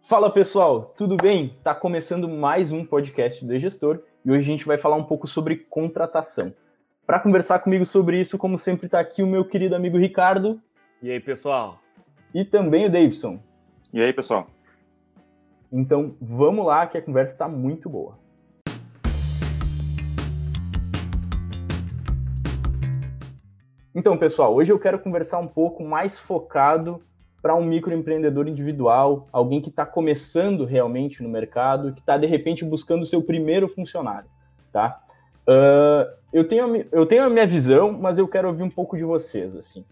Fala pessoal, tudo bem? Tá começando mais um podcast do gestor e hoje a gente vai falar um pouco sobre contratação. Para conversar comigo sobre isso, como sempre, está aqui o meu querido amigo Ricardo. E aí, pessoal? E também o Davidson. E aí, pessoal? Então, vamos lá que a conversa está muito boa. Então, pessoal, hoje eu quero conversar um pouco mais focado para um microempreendedor individual, alguém que está começando realmente no mercado, que está de repente buscando o seu primeiro funcionário, tá? Uh, eu, tenho, eu tenho a minha visão, mas eu quero ouvir um pouco de vocês, assim.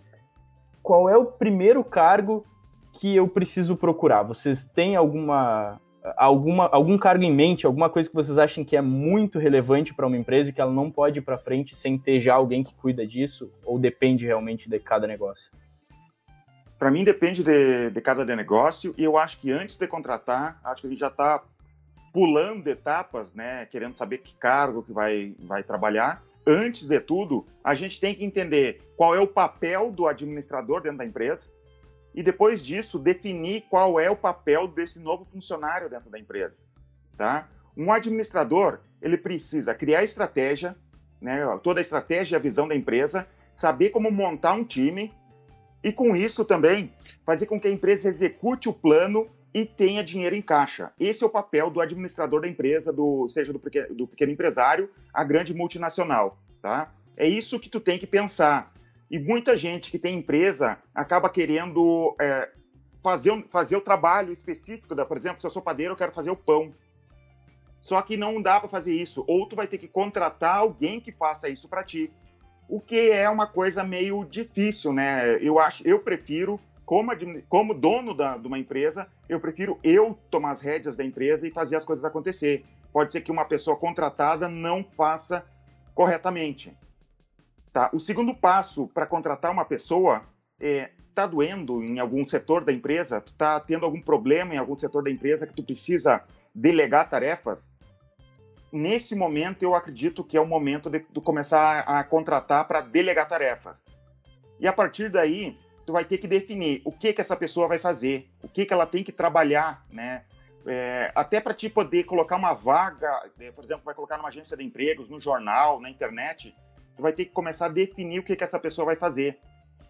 Qual é o primeiro cargo que eu preciso procurar? Vocês têm alguma, alguma algum cargo em mente, alguma coisa que vocês acham que é muito relevante para uma empresa e que ela não pode ir para frente sem ter já alguém que cuida disso? Ou depende realmente de cada negócio? Para mim depende de, de cada de negócio e eu acho que antes de contratar, acho que a gente já está pulando etapas, né, querendo saber que cargo que vai, vai trabalhar. Antes de tudo, a gente tem que entender qual é o papel do administrador dentro da empresa e depois disso definir qual é o papel desse novo funcionário dentro da empresa, tá? Um administrador, ele precisa criar estratégia, né, toda a estratégia e a visão da empresa, saber como montar um time, e com isso também fazer com que a empresa execute o plano e tenha dinheiro em caixa. Esse é o papel do administrador da empresa, do, seja do pequeno, do pequeno empresário a grande multinacional, tá? É isso que tu tem que pensar. E muita gente que tem empresa acaba querendo é, fazer, fazer o trabalho específico, da, por exemplo, se eu sou padeiro, eu quero fazer o pão. Só que não dá para fazer isso. Ou tu vai ter que contratar alguém que faça isso para ti o que é uma coisa meio difícil, né? Eu acho, eu prefiro, como, como dono da, de uma empresa, eu prefiro eu tomar as rédeas da empresa e fazer as coisas acontecer. Pode ser que uma pessoa contratada não faça corretamente. Tá? O segundo passo para contratar uma pessoa é tá doendo em algum setor da empresa, está tendo algum problema em algum setor da empresa que tu precisa delegar tarefas, nesse momento eu acredito que é o momento de, de começar a, a contratar para delegar tarefas. E a partir daí, tu vai ter que definir o que que essa pessoa vai fazer, o que que ela tem que trabalhar, né? É, até para te poder colocar uma vaga, é, por exemplo, vai colocar numa agência de empregos, no jornal, na internet, tu vai ter que começar a definir o que que essa pessoa vai fazer.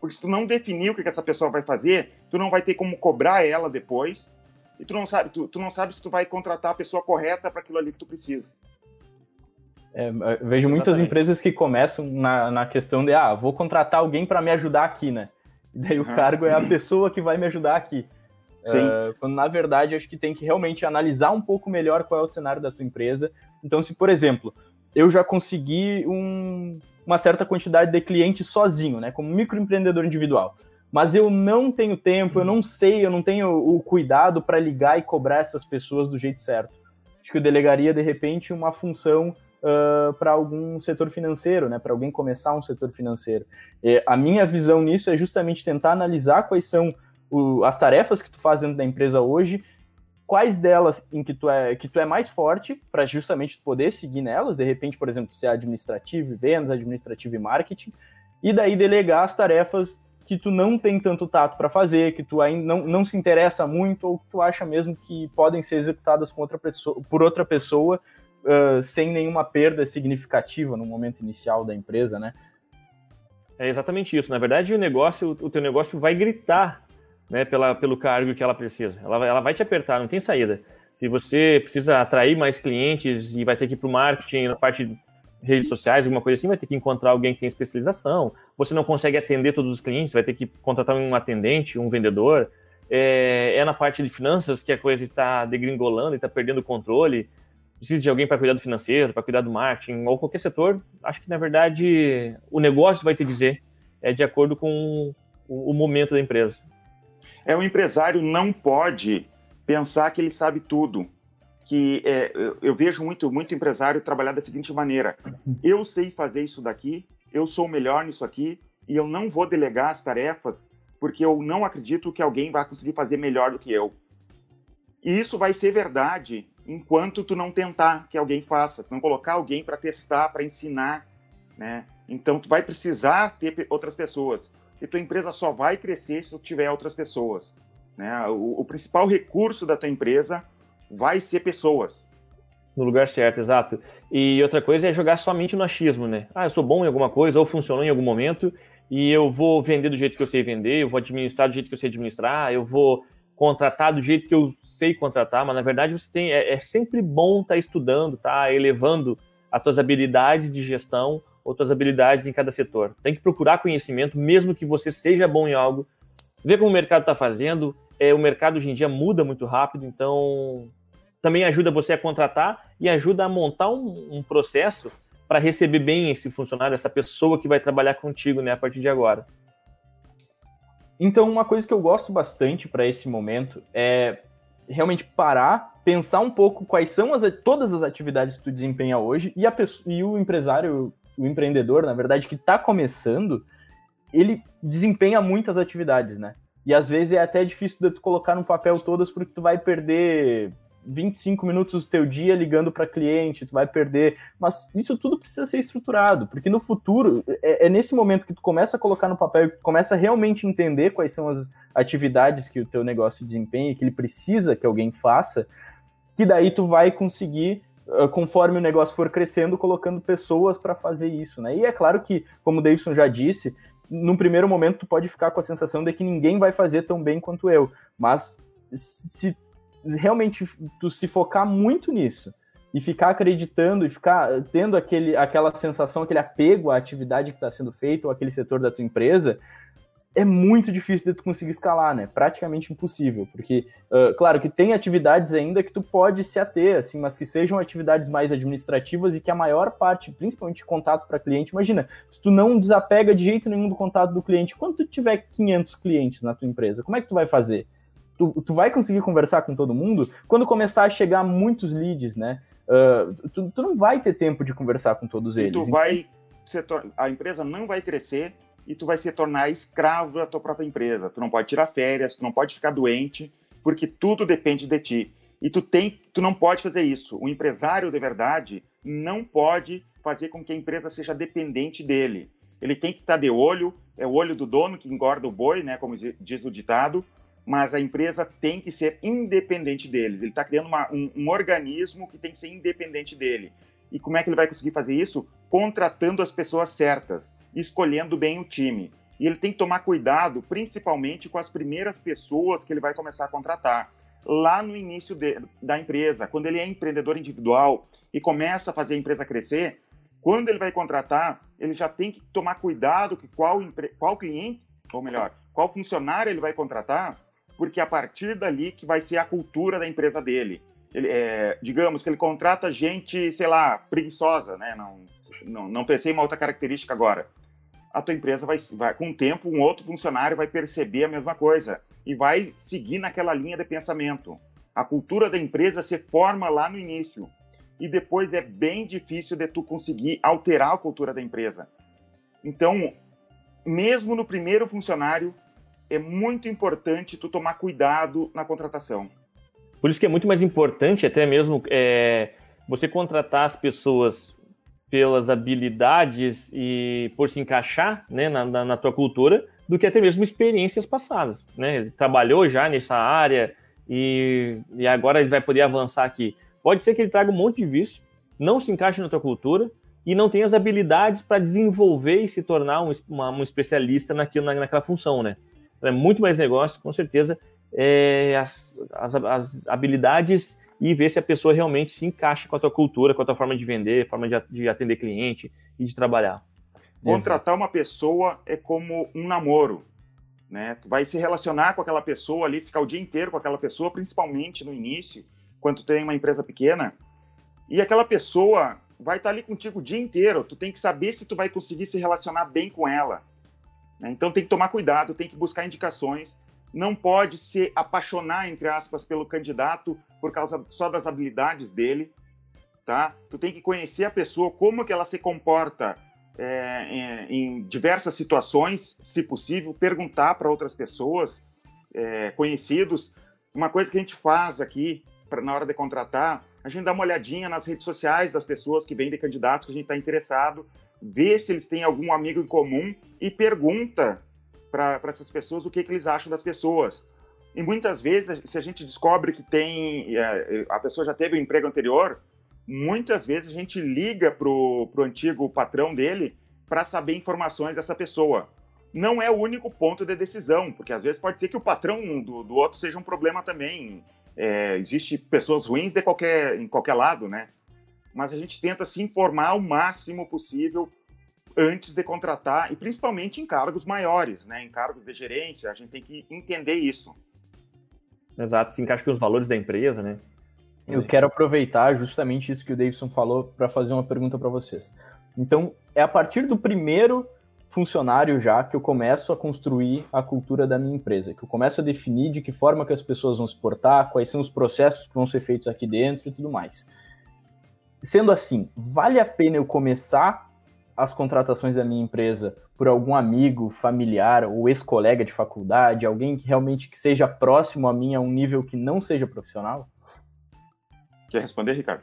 Porque se tu não definir o que que essa pessoa vai fazer, tu não vai ter como cobrar ela depois, e tu não sabe, tu, tu não sabe se tu vai contratar a pessoa correta para aquilo ali que tu precisa. É, vejo muitas Exatamente. empresas que começam na, na questão de, ah, vou contratar alguém para me ajudar aqui, né? E daí o uhum. cargo é a pessoa que vai me ajudar aqui. Sim. Uh, quando na verdade acho que tem que realmente analisar um pouco melhor qual é o cenário da tua empresa. Então, se por exemplo, eu já consegui um, uma certa quantidade de clientes sozinho, né, como microempreendedor individual, mas eu não tenho tempo, eu não sei, eu não tenho o cuidado para ligar e cobrar essas pessoas do jeito certo. Acho que eu delegaria de repente uma função uh, para algum setor financeiro, né, para alguém começar um setor financeiro. E a minha visão nisso é justamente tentar analisar quais são o, as tarefas que tu faz dentro da empresa hoje, quais delas em que tu é, que tu é mais forte, para justamente poder seguir nelas, de repente, por exemplo, ser administrativo e vendas, administrativo e marketing, e daí delegar as tarefas que tu não tem tanto tato para fazer, que tu ainda não, não se interessa muito, ou que tu acha mesmo que podem ser executadas outra pessoa, por outra pessoa uh, sem nenhuma perda significativa no momento inicial da empresa, né? É exatamente isso. Na verdade, o negócio, o teu negócio vai gritar, né, pela, pelo cargo que ela precisa. Ela, ela vai te apertar, não tem saída. Se você precisa atrair mais clientes e vai ter que ir para o marketing, na parte de redes sociais, alguma coisa assim, vai ter que encontrar alguém que tem especialização. Você não consegue atender todos os clientes, vai ter que contratar um atendente, um vendedor. É, é na parte de finanças que a coisa está degringolando e está perdendo o controle precisa de alguém para cuidar do financeiro, para cuidar do marketing, ou qualquer setor, acho que na verdade o negócio vai te dizer, é de acordo com o, o momento da empresa. É, o empresário não pode pensar que ele sabe tudo. Que é, eu, vejo muito, muito empresário trabalhar da seguinte maneira: eu sei fazer isso daqui, eu sou o melhor nisso aqui, e eu não vou delegar as tarefas porque eu não acredito que alguém vai conseguir fazer melhor do que eu. E isso vai ser verdade enquanto tu não tentar que alguém faça, tu não colocar alguém para testar, para ensinar, né? Então, tu vai precisar ter outras pessoas. E tua empresa só vai crescer se tiver outras pessoas. Né? O, o principal recurso da tua empresa vai ser pessoas. No lugar certo, exato. E outra coisa é jogar somente no achismo, né? Ah, eu sou bom em alguma coisa, ou funcionou em algum momento, e eu vou vender do jeito que eu sei vender, eu vou administrar do jeito que eu sei administrar, eu vou contratar do jeito que eu sei contratar, mas na verdade você tem é, é sempre bom estar tá estudando, tá elevando as tuas habilidades de gestão ou tuas habilidades em cada setor. Tem que procurar conhecimento, mesmo que você seja bom em algo, ver como o mercado está fazendo. É, o mercado hoje em dia muda muito rápido, então também ajuda você a contratar e ajuda a montar um, um processo para receber bem esse funcionário, essa pessoa que vai trabalhar contigo né, a partir de agora. Então, uma coisa que eu gosto bastante para esse momento é realmente parar, pensar um pouco quais são as, todas as atividades que tu desempenha hoje e, a e o empresário, o empreendedor, na verdade, que está começando, ele desempenha muitas atividades, né? E às vezes é até difícil de tu colocar no papel todas porque tu vai perder 25 minutos do teu dia ligando para cliente, tu vai perder. Mas isso tudo precisa ser estruturado, porque no futuro, é, é, nesse momento que tu começa a colocar no papel começa a realmente entender quais são as atividades que o teu negócio desempenha, que ele precisa que alguém faça, que daí tu vai conseguir conforme o negócio for crescendo, colocando pessoas para fazer isso, né? E é claro que, como o Davidson já disse, num primeiro momento tu pode ficar com a sensação de que ninguém vai fazer tão bem quanto eu, mas se realmente tu se focar muito nisso e ficar acreditando e ficar tendo aquele, aquela sensação, aquele apego à atividade que está sendo feita ou aquele setor da tua empresa, é muito difícil de tu conseguir escalar, né? Praticamente impossível, porque, uh, claro, que tem atividades ainda que tu pode se ater, assim, mas que sejam atividades mais administrativas e que a maior parte, principalmente contato para cliente, imagina, se tu não desapega de jeito nenhum do contato do cliente, quando tu tiver 500 clientes na tua empresa, como é que tu vai fazer? tu, tu vai conseguir conversar com todo mundo quando começar a chegar muitos leads, né? Uh, tu, tu, não vai ter tempo de conversar com todos eles. E tu então... vai a empresa não vai crescer e tu vai se tornar escravo da tua própria empresa. Tu não pode tirar férias, tu não pode ficar doente, porque tudo depende de ti. E tu tem, tu não pode fazer isso. O empresário de verdade não pode fazer com que a empresa seja dependente dele. Ele tem que estar de olho, é o olho do dono que engorda o boi, né, como diz o ditado, mas a empresa tem que ser independente dele. Ele está criando uma, um, um, organismo que tem que ser independente dele. E como é que ele vai conseguir fazer isso? Contratando as pessoas certas, escolhendo bem o time. E ele tem que tomar cuidado, principalmente com as primeiras pessoas que ele vai começar a contratar. Lá no início de, da empresa, quando ele é empreendedor individual e começa a fazer a empresa crescer, quando ele vai contratar, ele já tem que tomar cuidado que qual, qual cliente, ou melhor, qual funcionário ele vai contratar, porque é a partir dali que vai ser a cultura da empresa dele. Ele, é, digamos que ele contrata gente, sei lá, preguiçosa, né? Não, não, não pensei em uma outra característica agora. A tua empresa vai, vai, com o tempo, um outro funcionário vai perceber a mesma coisa e vai seguir naquela linha de pensamento. A cultura da empresa se forma lá no início e depois é bem difícil de tu conseguir alterar a cultura da empresa. Então, mesmo no primeiro funcionário, é muito importante tu tomar cuidado na contratação. Por isso que é muito mais importante até mesmo é, você contratar as pessoas pelas habilidades e por se encaixar né, na, na, na, tua cultura do que até mesmo experiências passadas. Né? Trabalhou já nessa área e, e agora ele vai poder avançar aqui. Pode ser que ele traga um monte de vício, não se encaixe na tua cultura e não tenha as habilidades para desenvolver e se tornar um, uma, um especialista naquilo, na, naquela função, né? é muito mais negócio, com certeza, é, as, as, as, habilidades e ver se a pessoa realmente se encaixa com a tua cultura, com a tua forma de vender, forma de, de atender cliente e de trabalhar. Contratar uma pessoa é como um namoro, né? Tu vai se relacionar com aquela pessoa ali, ficar o dia inteiro com aquela pessoa, principalmente no início, quando tu tem uma empresa pequena, e aquela pessoa vai estar ali contigo o dia inteiro. Tu tem que saber se tu vai conseguir se relacionar bem com ela. Né? Então tem que tomar cuidado, tem que buscar indicações, não pode se apaixonar, entre aspas, pelo candidato por causa só das habilidades dele, tá? Tu tem que conhecer a pessoa, como que ela se comporta é, em, em, diversas situações, se possível, perguntar para outras pessoas, é, conhecidos. Uma coisa que a gente faz aqui, pra, na hora de contratar, a gente dá uma olhadinha nas redes sociais das pessoas que vendem candidatos que a gente está interessado, vê se eles têm algum amigo em comum e pergunta para essas pessoas o que, que eles acham das pessoas. E muitas vezes, se a gente descobre que tem é, a pessoa já teve um emprego anterior, muitas vezes a gente liga pro, pro antigo patrão dele para saber informações dessa pessoa. Não é o único ponto de decisão, porque às vezes pode ser que o patrão do, do outro seja um problema também. É, existe pessoas ruins de qualquer, em qualquer lado, né? Mas a gente tenta se informar o máximo possível antes de contratar, e principalmente em cargos maiores, né? Em cargos de gerência, a gente tem que entender isso. Exato, se encaixa com os valores da empresa, né? Eu quero aproveitar justamente isso que o Davidson falou para fazer uma pergunta para vocês. Então, é a partir do primeiro funcionário já que eu começo a construir a cultura da minha empresa, que eu começo a definir de que forma que as pessoas vão se portar, quais são os processos que vão ser feitos aqui dentro e tudo mais. Sendo assim, vale a pena eu começar as contratações da minha empresa por algum amigo, familiar ou ex-colega de faculdade, alguém que realmente que seja próximo a mim a um nível que não seja profissional? Quer responder, Ricardo?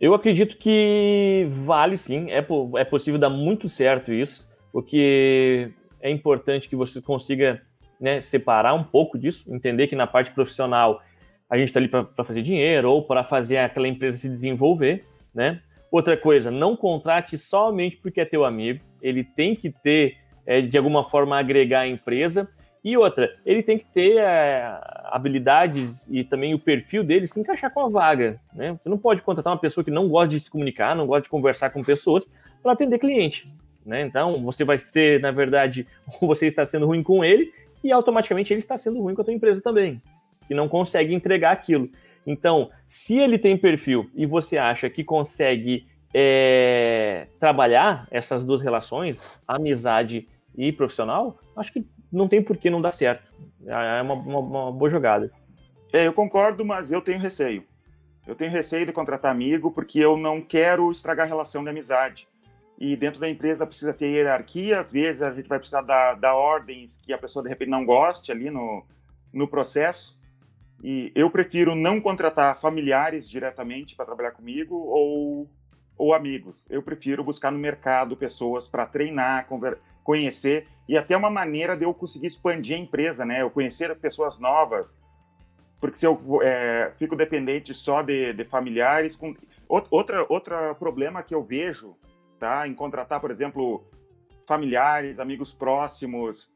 Eu acredito que vale sim, é, é possível dar muito certo isso, porque é importante que você consiga né, separar um pouco disso, entender que na parte profissional a gente está ali para fazer dinheiro ou para fazer aquela empresa se desenvolver, né? Outra coisa, não contrate somente porque é teu amigo, ele tem que ter, é, de alguma forma, agregar a empresa. E outra, ele tem que ter é, habilidades e também o perfil dele se encaixar com a vaga. Né? Você não pode contratar uma pessoa que não gosta de se comunicar, não gosta de conversar com pessoas para atender cliente. Né? Então, você vai ser, na verdade, você está sendo ruim com ele e automaticamente ele está sendo ruim com a tua empresa também, que não consegue entregar aquilo. Então, se ele tem perfil e você acha que consegue é, trabalhar essas duas relações, amizade e profissional, acho que não tem por que não dar certo. É uma, uma, uma boa jogada. É, eu concordo, mas eu tenho receio. Eu tenho receio de contratar amigo porque eu não quero estragar a relação de amizade. E dentro da empresa precisa ter hierarquia, às vezes a gente vai precisar dar, dar ordens que a pessoa de repente não goste ali no, no processo. E eu prefiro não contratar familiares diretamente para trabalhar comigo ou, ou amigos. Eu prefiro buscar no mercado pessoas para treinar, conhecer e até uma maneira de eu conseguir expandir a empresa, né? Eu conhecer pessoas novas. Porque se eu é, fico dependente só de, de familiares. Com... Outra, outra problema que eu vejo tá? em contratar, por exemplo, familiares, amigos próximos,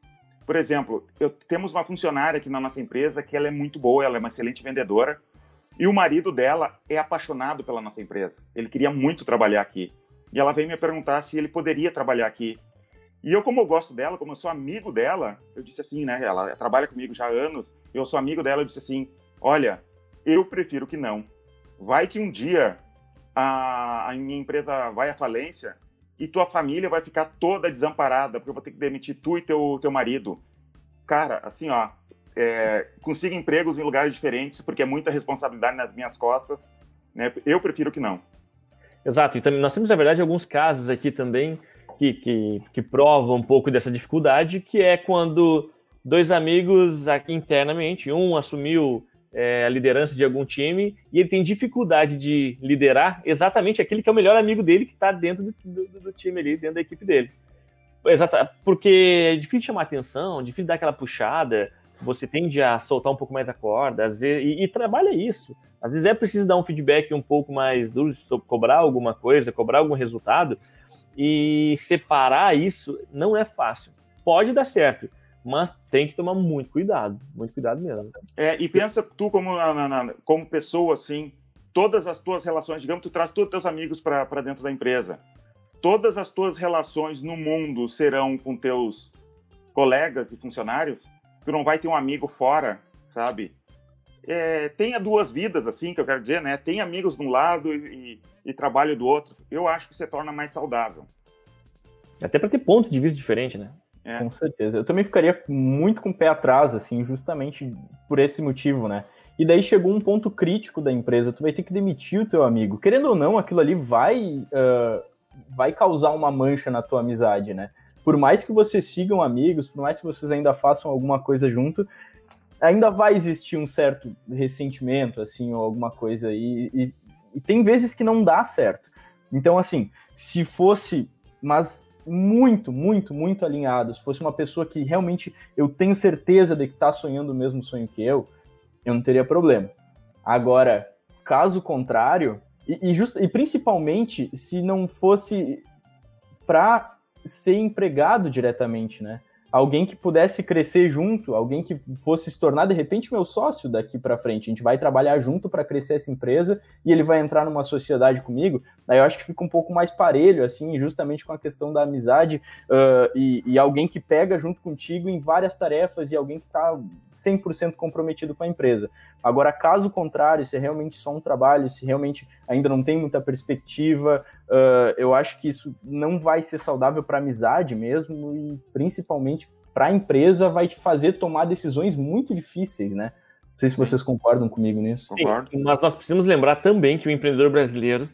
por exemplo, eu, temos uma funcionária aqui na nossa empresa que ela é muito boa, ela é uma excelente vendedora, e o marido dela é apaixonado pela nossa empresa. Ele queria muito trabalhar aqui. E ela veio me perguntar se ele poderia trabalhar aqui. E eu, como eu gosto dela, como eu sou amigo dela, eu disse assim, né? Ela trabalha comigo já há anos, eu sou amigo dela, eu disse assim: olha, eu prefiro que não. Vai que um dia a, a minha empresa vai à falência e tua família vai ficar toda desamparada, porque eu vou ter que demitir tu e teu, teu marido. Cara, assim, ó, é, consiga empregos em lugares diferentes, porque é muita responsabilidade nas minhas costas, né? Eu prefiro que não. Exato, e também nós temos, na verdade, alguns casos aqui também que, que, que provam um pouco dessa dificuldade, que é quando dois amigos aqui internamente, um assumiu é, a liderança de algum time e ele tem dificuldade de liderar exatamente aquele que é o melhor amigo dele que está dentro do, do, do, time ali, dentro da equipe dele. Exata, porque é difícil chamar atenção, difícil dar aquela puxada, você tende a soltar um pouco mais a corda, vezes, e, e trabalha isso. Às vezes é preciso dar um feedback um pouco mais duro, cobrar alguma coisa, cobrar algum resultado, e separar isso não é fácil. Pode dar certo, mas tem que tomar muito cuidado, muito cuidado mesmo. É, e pensa tu como, na, na, como pessoa, assim, todas as tuas relações, digamos, tu traz todos os teus amigos para dentro da empresa, todas as tuas relações no mundo serão com teus colegas e funcionários, tu não vai ter um amigo fora, sabe? É, tenha duas vidas, assim, que eu quero dizer, né? Tem amigos de um lado e, e, e trabalho do outro. Eu acho que você torna mais saudável. Até para ter pontos de vista diferente, né? É. Com certeza. Eu também ficaria muito com o pé atrás, assim, justamente por esse motivo, né? E daí chegou um ponto crítico da empresa, tu vai ter que demitir o teu amigo. Querendo ou não, aquilo ali vai, uh, vai causar uma mancha na tua amizade, né? Por mais que vocês sigam amigos, por mais que vocês ainda façam alguma coisa junto, ainda vai existir um certo ressentimento, assim, ou alguma coisa. E, e, e tem vezes que não dá certo. Então, assim, se fosse mas muito, muito, muito alinhado, se fosse uma pessoa que realmente eu tenho certeza de que está sonhando o mesmo sonho que eu, eu não teria problema. Agora, caso contrário, e, e, just, e principalmente se não fosse para ser empregado diretamente, né? Alguém que pudesse crescer junto, alguém que fosse se tornar de repente meu sócio daqui para frente. A gente vai trabalhar junto para crescer essa empresa e ele vai entrar numa sociedade comigo. Daí eu acho que fica um pouco mais parelho, assim, justamente com a questão da amizade uh, e, e, alguém que pega junto contigo em várias tarefas e alguém que está 100% comprometido com a empresa. Agora, caso contrário, se é realmente só um trabalho, se realmente ainda não tem muita perspectiva, uh, eu acho que isso não vai ser saudável para a amizade mesmo e principalmente para a empresa vai te fazer tomar decisões muito difíceis, né? Não sei se vocês concordam comigo nisso. Sim, mas nós precisamos lembrar também que o empreendedor brasileiro,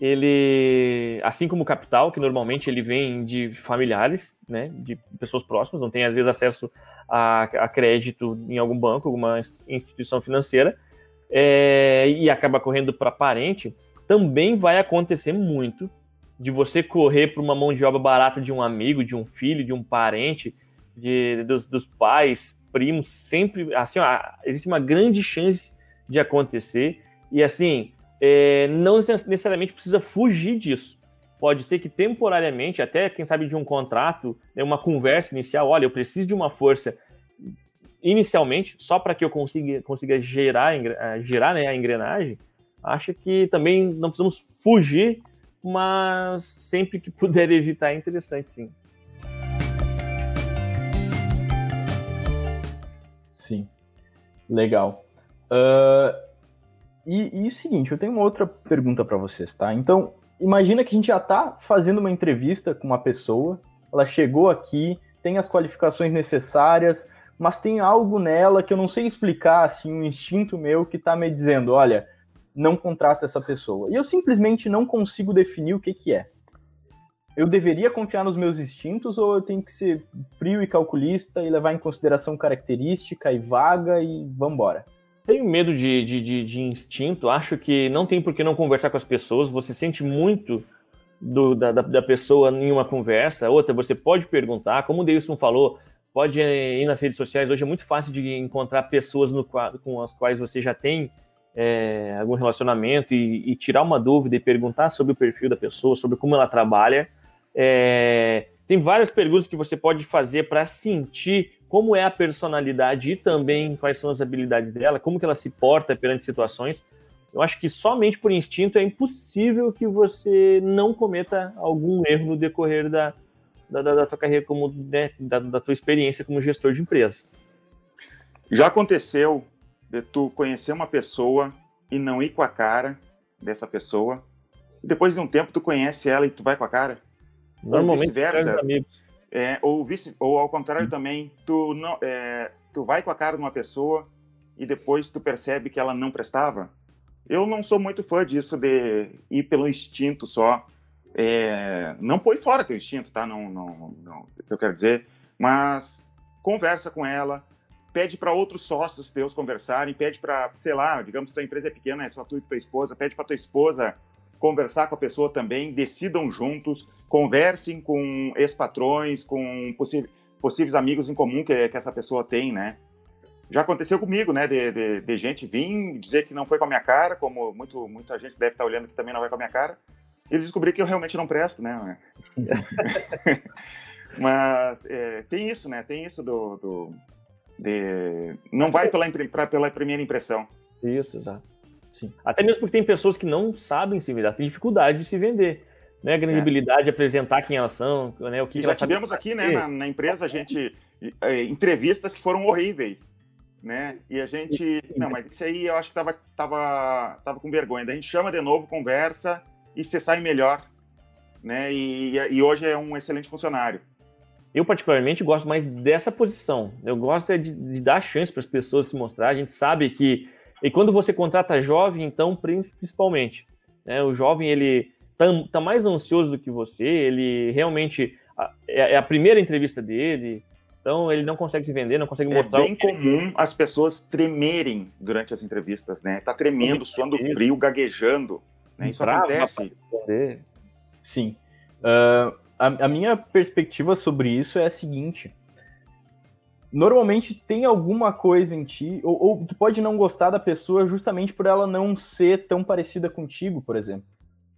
ele, assim como o capital, que normalmente ele vem de familiares, né, de pessoas próximas, não tem às vezes acesso a, a crédito em algum banco, alguma instituição financeira, é, e acaba correndo para parente, também vai acontecer muito de você correr para uma mão de obra barata de um amigo, de um filho, de um parente, de, dos, dos pais, primos, sempre, assim, ó, existe uma grande chance de acontecer, e assim, é, não necessariamente precisa fugir disso. Pode ser que temporariamente, até quem sabe de um contrato, né, uma conversa inicial, olha, eu preciso de uma força inicialmente, só para que eu consiga, consiga gerar, gerar né, a engrenagem, acho que também não precisamos fugir, mas sempre que puder evitar é interessante, sim. Sim, legal. Uh, e, e o seguinte, eu tenho uma outra pergunta para vocês, tá? Então, imagina que a gente já está fazendo uma entrevista com uma pessoa, ela chegou aqui, tem as qualificações necessárias, mas tem algo nela que eu não sei explicar, assim, um instinto meu que está me dizendo, olha, não contrata essa pessoa. E eu simplesmente não consigo definir o que que é. Eu deveria confiar nos meus instintos ou eu tenho que ser frio e calculista e levar em consideração característica e vaga e vambora? Tenho medo de, de, de, de, instinto, acho que não tem por que não conversar com as pessoas, você sente muito do, da, da pessoa em uma conversa. Outra, você pode perguntar, como o Deilson falou, pode ir nas redes sociais, hoje é muito fácil de encontrar pessoas no, com as quais você já tem é, algum relacionamento e, e, tirar uma dúvida e perguntar sobre o perfil da pessoa, sobre como ela trabalha. É, tem várias perguntas que você pode fazer para sentir como é a personalidade e também quais são as habilidades dela, como que ela se porta perante situações. Eu acho que somente por instinto é impossível que você não cometa algum erro no decorrer da, da, da tua carreira, como né, da, da tua experiência como gestor de empresa. Já aconteceu de tu conhecer uma pessoa e não ir com a cara dessa pessoa, e depois de um tempo tu conhece ela e tu vai com a cara? Normalmente vice-versa. É, ou, vice, ou ao contrário também, tu, não, é, tu vai com a cara de uma pessoa e depois tu percebe que ela não prestava. Eu não sou muito fã disso de ir pelo instinto só. É, não põe fora teu instinto, tá? Não, não, não, eu quero dizer. Mas conversa com ela, pede para outros sócios teus conversarem, pede para, sei lá, digamos que tua empresa é pequena, é só tu e tua esposa, pede para tua esposa conversar com a pessoa também, decidam juntos, conversem com ex-patrões, com possíveis amigos em comum que, que, essa pessoa tem, né? Já aconteceu comigo, né, de, de, de, gente vir dizer que não foi com a minha cara, como muito, muita gente deve estar olhando que também não vai com a minha cara, e descobrir que eu realmente não presto, né? Mas é, tem isso, né? Tem isso do, do de, não vai pela, pela primeira impressão. Isso, exato. Sim. Até mesmo porque tem pessoas que não sabem se vender, têm dificuldade de se vender. Né, a credibilidade é. de apresentar quem elas são, né, o que, Já tivemos aqui, né, na, na, empresa, a gente é, entrevistas que foram horríveis, né? E a gente, não, mas isso aí eu acho que tava, tava, tava com vergonha. Daí a gente chama de novo, conversa e você sai melhor, né? E, e hoje é um excelente funcionário. Eu, particularmente, gosto mais dessa posição. Eu gosto é de, de dar chance para as pessoas se mostrar. A gente sabe que e quando você contrata jovem, então, principalmente, né, o jovem, ele tá, tá, mais ansioso do que você, ele realmente, é, é, a primeira entrevista dele, então ele não consegue se vender, não consegue mostrar... É bem comum as pessoas tremerem durante as entrevistas, né? Tá tremendo, suando frio, gaguejando, né? Isso acontece. Sim. Uh, a, a minha perspectiva sobre isso é a seguinte normalmente tem alguma coisa em ti, ou, ou, tu pode não gostar da pessoa justamente por ela não ser tão parecida contigo, por exemplo.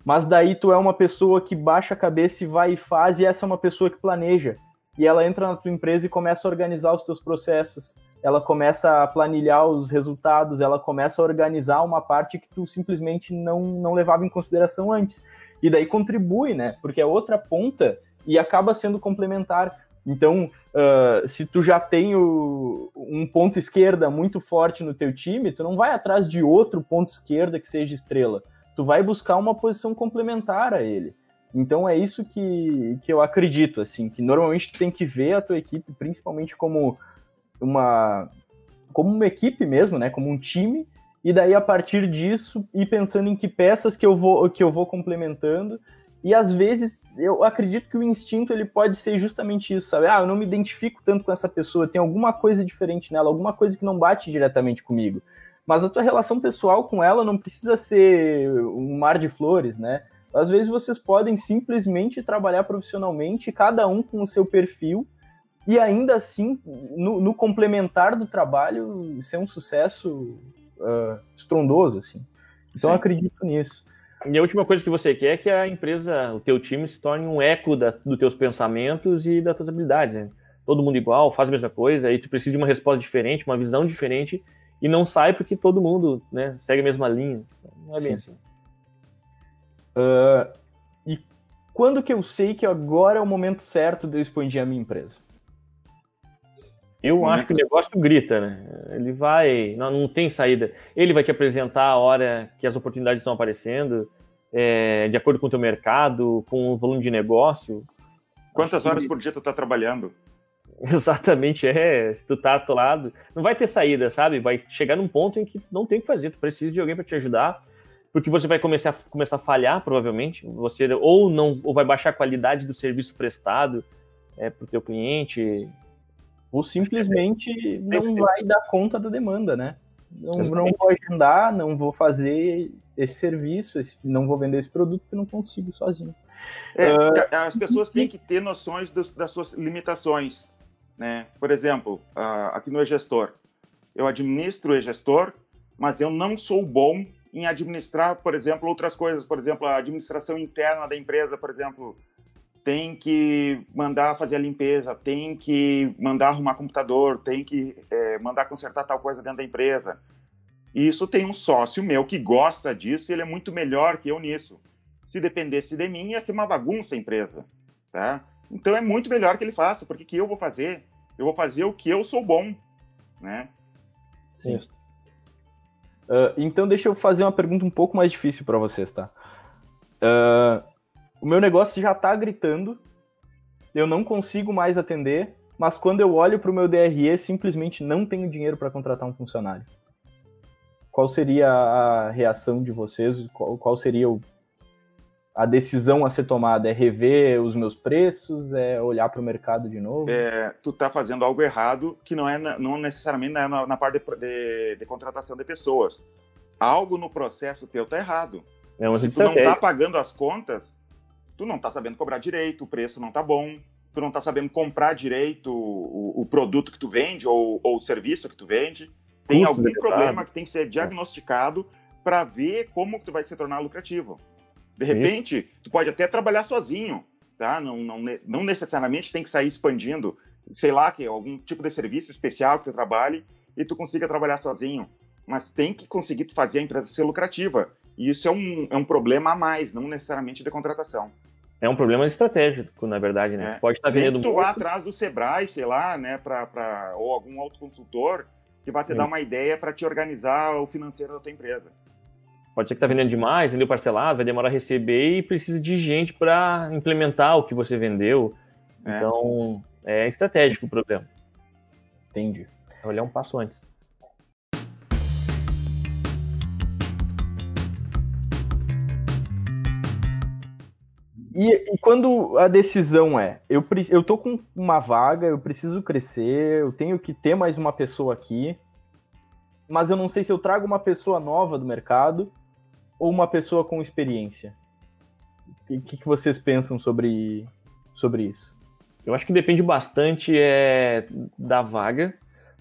Mas daí tu é uma pessoa que baixa a cabeça e vai e faz, e essa é uma pessoa que planeja. E ela entra na tua empresa e começa a organizar os teus processos, ela começa a planilhar os resultados, ela começa a organizar uma parte que tu simplesmente não, não levava em consideração antes. E daí contribui, né? Porque é outra ponta e acaba sendo complementar. Então, uh, se tu já tem o, um ponto esquerda muito forte no teu time, tu não vai atrás de outro ponto esquerda que seja estrela. Tu vai buscar uma posição complementar a ele. Então é isso que, que eu acredito, assim, que normalmente tu tem que ver a tua equipe principalmente como uma como uma equipe mesmo, né, como um time, e daí a partir disso ir pensando em que peças que eu vou que eu vou complementando e às vezes eu acredito que o instinto ele pode ser justamente isso, sabe? Ah, eu não me identifico tanto com essa pessoa, tem alguma coisa diferente nela, alguma coisa que não bate diretamente comigo. Mas a tua relação pessoal com ela não precisa ser um mar de flores, né? Às vezes vocês podem simplesmente trabalhar profissionalmente, cada um com o seu perfil, e ainda assim, no, no complementar do trabalho, ser um sucesso uh, estrondoso, assim. Então Sim. eu acredito nisso. E a última coisa que você quer é que a empresa, o teu time, se torne um eco da, dos teus pensamentos e das tuas habilidades. Né? Todo mundo igual, faz a mesma coisa, aí tu precisa de uma resposta diferente, uma visão diferente, e não sai porque todo mundo né, segue a mesma linha. Não é bem Sim. assim. Uh, e quando que eu sei que agora é o momento certo de eu expandir a minha empresa? Eu Como acho que o negócio grita, né? Ele vai, não, não, tem saída. Ele vai te apresentar a hora que as oportunidades estão aparecendo, é, de acordo com o teu mercado, com o volume de negócio. Quantas horas por dia tu tá trabalhando? Exatamente, é. Se tu tá atolado, não vai ter saída, sabe? Vai chegar num ponto em que não tem o que fazer. Tu precisa de alguém para te ajudar, porque você vai começar a, começar a falhar, provavelmente. Você ou não ou vai baixar a qualidade do serviço prestado é, para o teu cliente ou simplesmente não vai dar conta da demanda, né? Não, não vou agendar, não vou fazer esse serviço, esse, não vou vender esse produto porque não consigo sozinho. É, uh, as pessoas têm que ter noções dos, das suas limitações. Né? Por exemplo, uh, aqui no e-gestor, eu administro o e-gestor, mas eu não sou bom em administrar, por exemplo, outras coisas. Por exemplo, a administração interna da empresa, por exemplo, tem que mandar fazer a limpeza, tem que mandar arrumar computador, tem que é, mandar consertar tal coisa dentro da empresa. E isso tem um sócio meu que gosta disso e ele é muito melhor que eu nisso. Se dependesse de mim, ia ser uma bagunça a empresa, tá? Então é muito melhor que ele faça, porque que eu vou fazer? Eu vou fazer o que eu sou bom, né? Sim. Uh, então deixa eu fazer uma pergunta um pouco mais difícil para vocês, tá? Uh, o meu negócio já está gritando, eu não consigo mais atender, mas quando eu olho para o meu DRE, simplesmente não tenho dinheiro para contratar um funcionário. Qual seria a reação de vocês? Qual, qual seria o, a decisão a ser tomada? É rever os meus preços? É olhar para o mercado de novo? É, tu está fazendo algo errado que não é não necessariamente na, na parte de, de, de, contratação de pessoas. Algo no processo teu está errado. É Se tu não está pagando as contas, tu não está sabendo cobrar direito, o preço não está bom, tu não está sabendo comprar direito o, o, produto que tu vende ou, ou, o serviço que tu vende. Tem Custo algum problema que tem que ser diagnosticado para ver como tu vai se tornar lucrativo. De repente, Isso. tu pode até trabalhar sozinho, tá? Não, não, não necessariamente tem que sair expandindo, sei lá, que é algum tipo de serviço especial que tu trabalhe e tu consiga trabalhar sozinho. Mas tem que conseguir fazer a empresa ser lucrativa. E isso é um, é um problema a mais, não necessariamente de contratação. É um problema estratégico, na verdade, né? É. Pode estar vendendo tu vá atrás do Sebrae, sei lá, né, pra, pra, ou algum outro consultor que vai te Sim. dar uma ideia para te organizar o financeiro da tua empresa. Pode ser que tá vendendo demais, vendeu parcelado, vai demorar a receber e precisa de gente para implementar o que você vendeu. É. Então, é estratégico o problema. Entendi. É olhar um passo antes. E, e, quando a decisão é, eu, eu tô com uma vaga, eu preciso crescer, eu tenho que ter mais uma pessoa aqui, mas eu não sei se eu trago uma pessoa nova do mercado ou uma pessoa com experiência. O que, que vocês pensam sobre, sobre isso? Eu acho que depende bastante é, da vaga,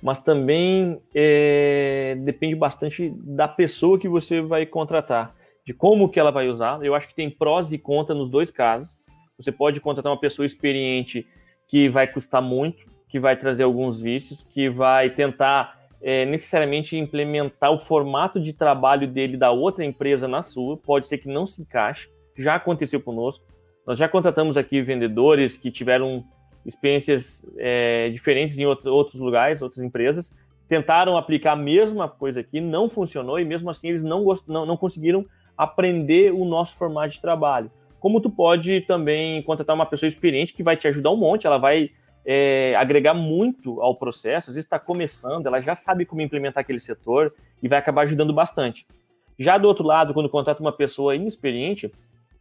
mas também é, depende bastante da pessoa que você vai contratar, de como que ela vai usar. Eu acho que tem prós e contras nos dois casos. Você pode contratar uma pessoa experiente que vai custar muito, que vai trazer alguns vícios, que vai tentar é, necessariamente implementar o formato de trabalho dele da outra empresa na sua. Pode ser que não se encaixe. Já aconteceu conosco. Nós já contratamos aqui vendedores que tiveram experiências é, diferentes em outro, outros lugares, outras empresas, tentaram aplicar a mesma coisa aqui, não funcionou e mesmo assim eles não, não, não conseguiram aprender o nosso formato de trabalho. Como tu pode também contratar uma pessoa experiente que vai te ajudar um monte, ela vai é, agregar muito ao processo, às vezes está começando, ela já sabe como implementar aquele setor e vai acabar ajudando bastante. Já do outro lado, quando contrata uma pessoa inexperiente,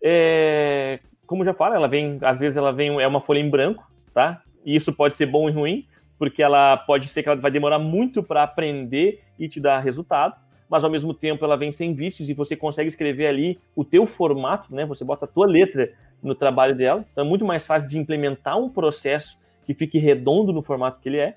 é, como já fala, ela vem, às vezes ela vem, é uma folha em branco, tá? E isso pode ser bom e ruim, porque ela pode ser que ela vai demorar muito para aprender e te dar resultado, mas ao mesmo tempo ela vem sem vícios e você consegue escrever ali o teu formato, né? Você bota a tua letra no trabalho dela, então é muito mais fácil de implementar um processo que fique redondo no formato que ele é,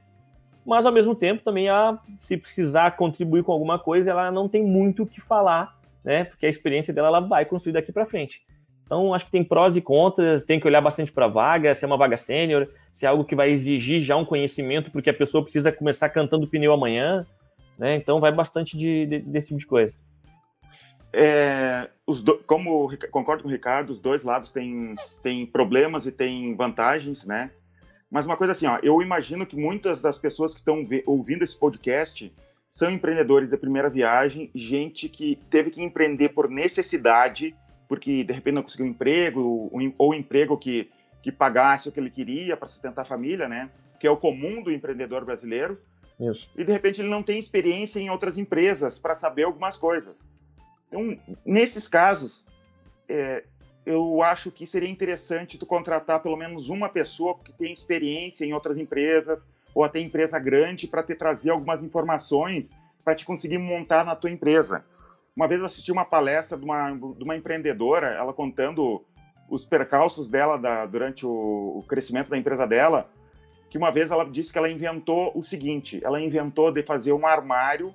mas ao mesmo tempo também ela, se precisar contribuir com alguma coisa, ela não tem muito o que falar, né? Porque a experiência dela ela vai construir daqui para frente. Então, acho que tem prós e contras, tem que olhar bastante para a vaga, se é uma vaga sênior, se é algo que vai exigir já um conhecimento, porque a pessoa precisa começar cantando pneu amanhã, né? Então, vai bastante de, de, desse tipo de coisa. É, os do, como concordo com o Ricardo, os dois lados têm, problemas e têm vantagens, né? Mas uma coisa assim, ó, eu imagino que muitas das pessoas que estão ouvindo esse podcast são empreendedores da primeira viagem, gente que teve que empreender por necessidade, porque de repente não conseguiu um emprego, ou emprego que, que pagasse o que ele queria para sustentar a família, né? Que é o comum do empreendedor brasileiro. Isso. E de repente ele não tem experiência em outras empresas para saber algumas coisas. Então, nesses casos, é, eu acho que seria interessante tu contratar pelo menos uma pessoa que tem experiência em outras empresas ou até empresa grande para te trazer algumas informações para te conseguir montar na tua empresa. Uma vez eu assisti uma palestra de uma, de uma empreendedora, ela contando os percalços dela da, durante o, o crescimento da empresa dela, que uma vez ela disse que ela inventou o seguinte: ela inventou de fazer um armário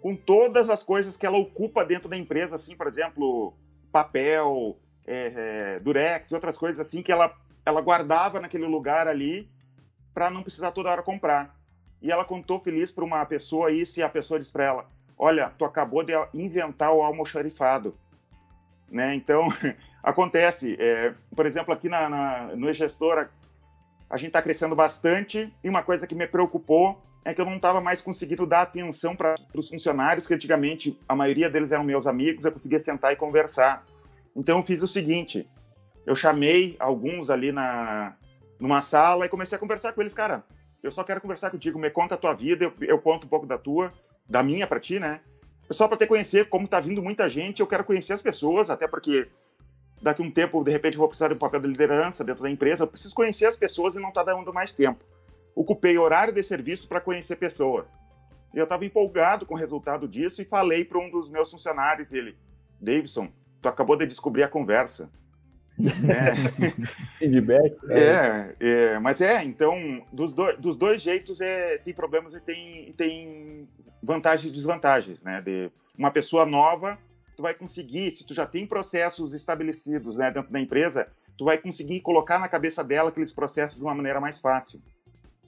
com todas as coisas que ela ocupa dentro da empresa, assim, por exemplo, papel, é, é, durex, outras coisas assim, que ela, ela guardava naquele lugar ali para não precisar toda hora comprar. E ela contou feliz para uma pessoa isso e a pessoa disse para ela: olha, tu acabou de inventar o almoxarifado. Né? Então, acontece. É, por exemplo, aqui na, na, no e-gestora, a gente está crescendo bastante e uma coisa que me preocupou é que eu não estava mais conseguindo dar atenção para os funcionários, que antigamente a maioria deles eram meus amigos, eu conseguia sentar e conversar. Então eu fiz o seguinte, eu chamei alguns ali na numa sala e comecei a conversar com eles, cara, eu só quero conversar contigo, me conta a tua vida, eu, eu conto um pouco da tua, da minha para ti, né? Só para te conhecer, como tá vindo muita gente, eu quero conhecer as pessoas, até porque daqui a um tempo, de repente, vou precisar de um papel de liderança dentro da empresa, eu preciso conhecer as pessoas e não tá dando mais tempo. Ocupei horário de serviço para conhecer pessoas. E eu estava empolgado com o resultado disso e falei para um dos meus funcionários, ele, Davidson, tu acabou de descobrir a conversa. É. Feedback. É, é, mas é, então, dos, do, dos dois jeitos é, tem problemas e tem, tem vantagens e desvantagens, né? De uma pessoa nova, tu vai conseguir, se tu já tem processos estabelecidos né, dentro da empresa, tu vai conseguir colocar na cabeça dela aqueles processos de uma maneira mais fácil.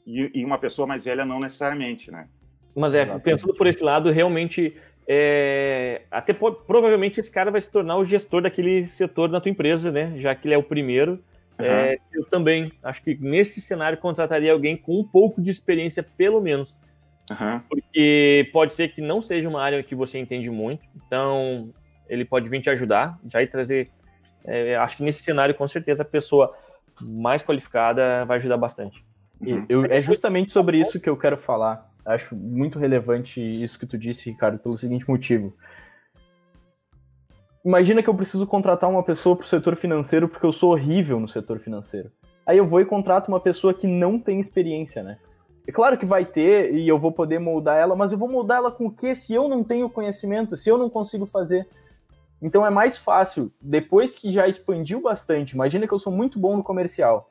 E, e uma pessoa mais velha não necessariamente, né? Mas é, pensando por esse lado, realmente é, até provavelmente esse cara vai se tornar o gestor daquele setor na tua empresa, né? Já que ele é o primeiro. Uhum. É, eu também acho que nesse cenário contrataria alguém com um pouco de experiência, pelo menos. Uhum. Porque pode ser que não seja uma área que você entende muito, então ele pode vir te ajudar, já ir trazer. É, acho que nesse cenário, com certeza, a pessoa mais qualificada vai ajudar bastante. Uhum. Eu, é justamente sobre isso que eu quero falar. Acho muito relevante isso que tu disse, Ricardo, pelo seguinte motivo. Imagina que eu preciso contratar uma pessoa para o setor financeiro porque eu sou horrível no setor financeiro. Aí eu vou e contrato uma pessoa que não tem experiência, né? É claro que vai ter e eu vou poder moldar ela, mas eu vou moldar ela com o quê se eu não tenho conhecimento, se eu não consigo fazer? Então é mais fácil, depois que já expandiu bastante, imagina que eu sou muito bom no comercial.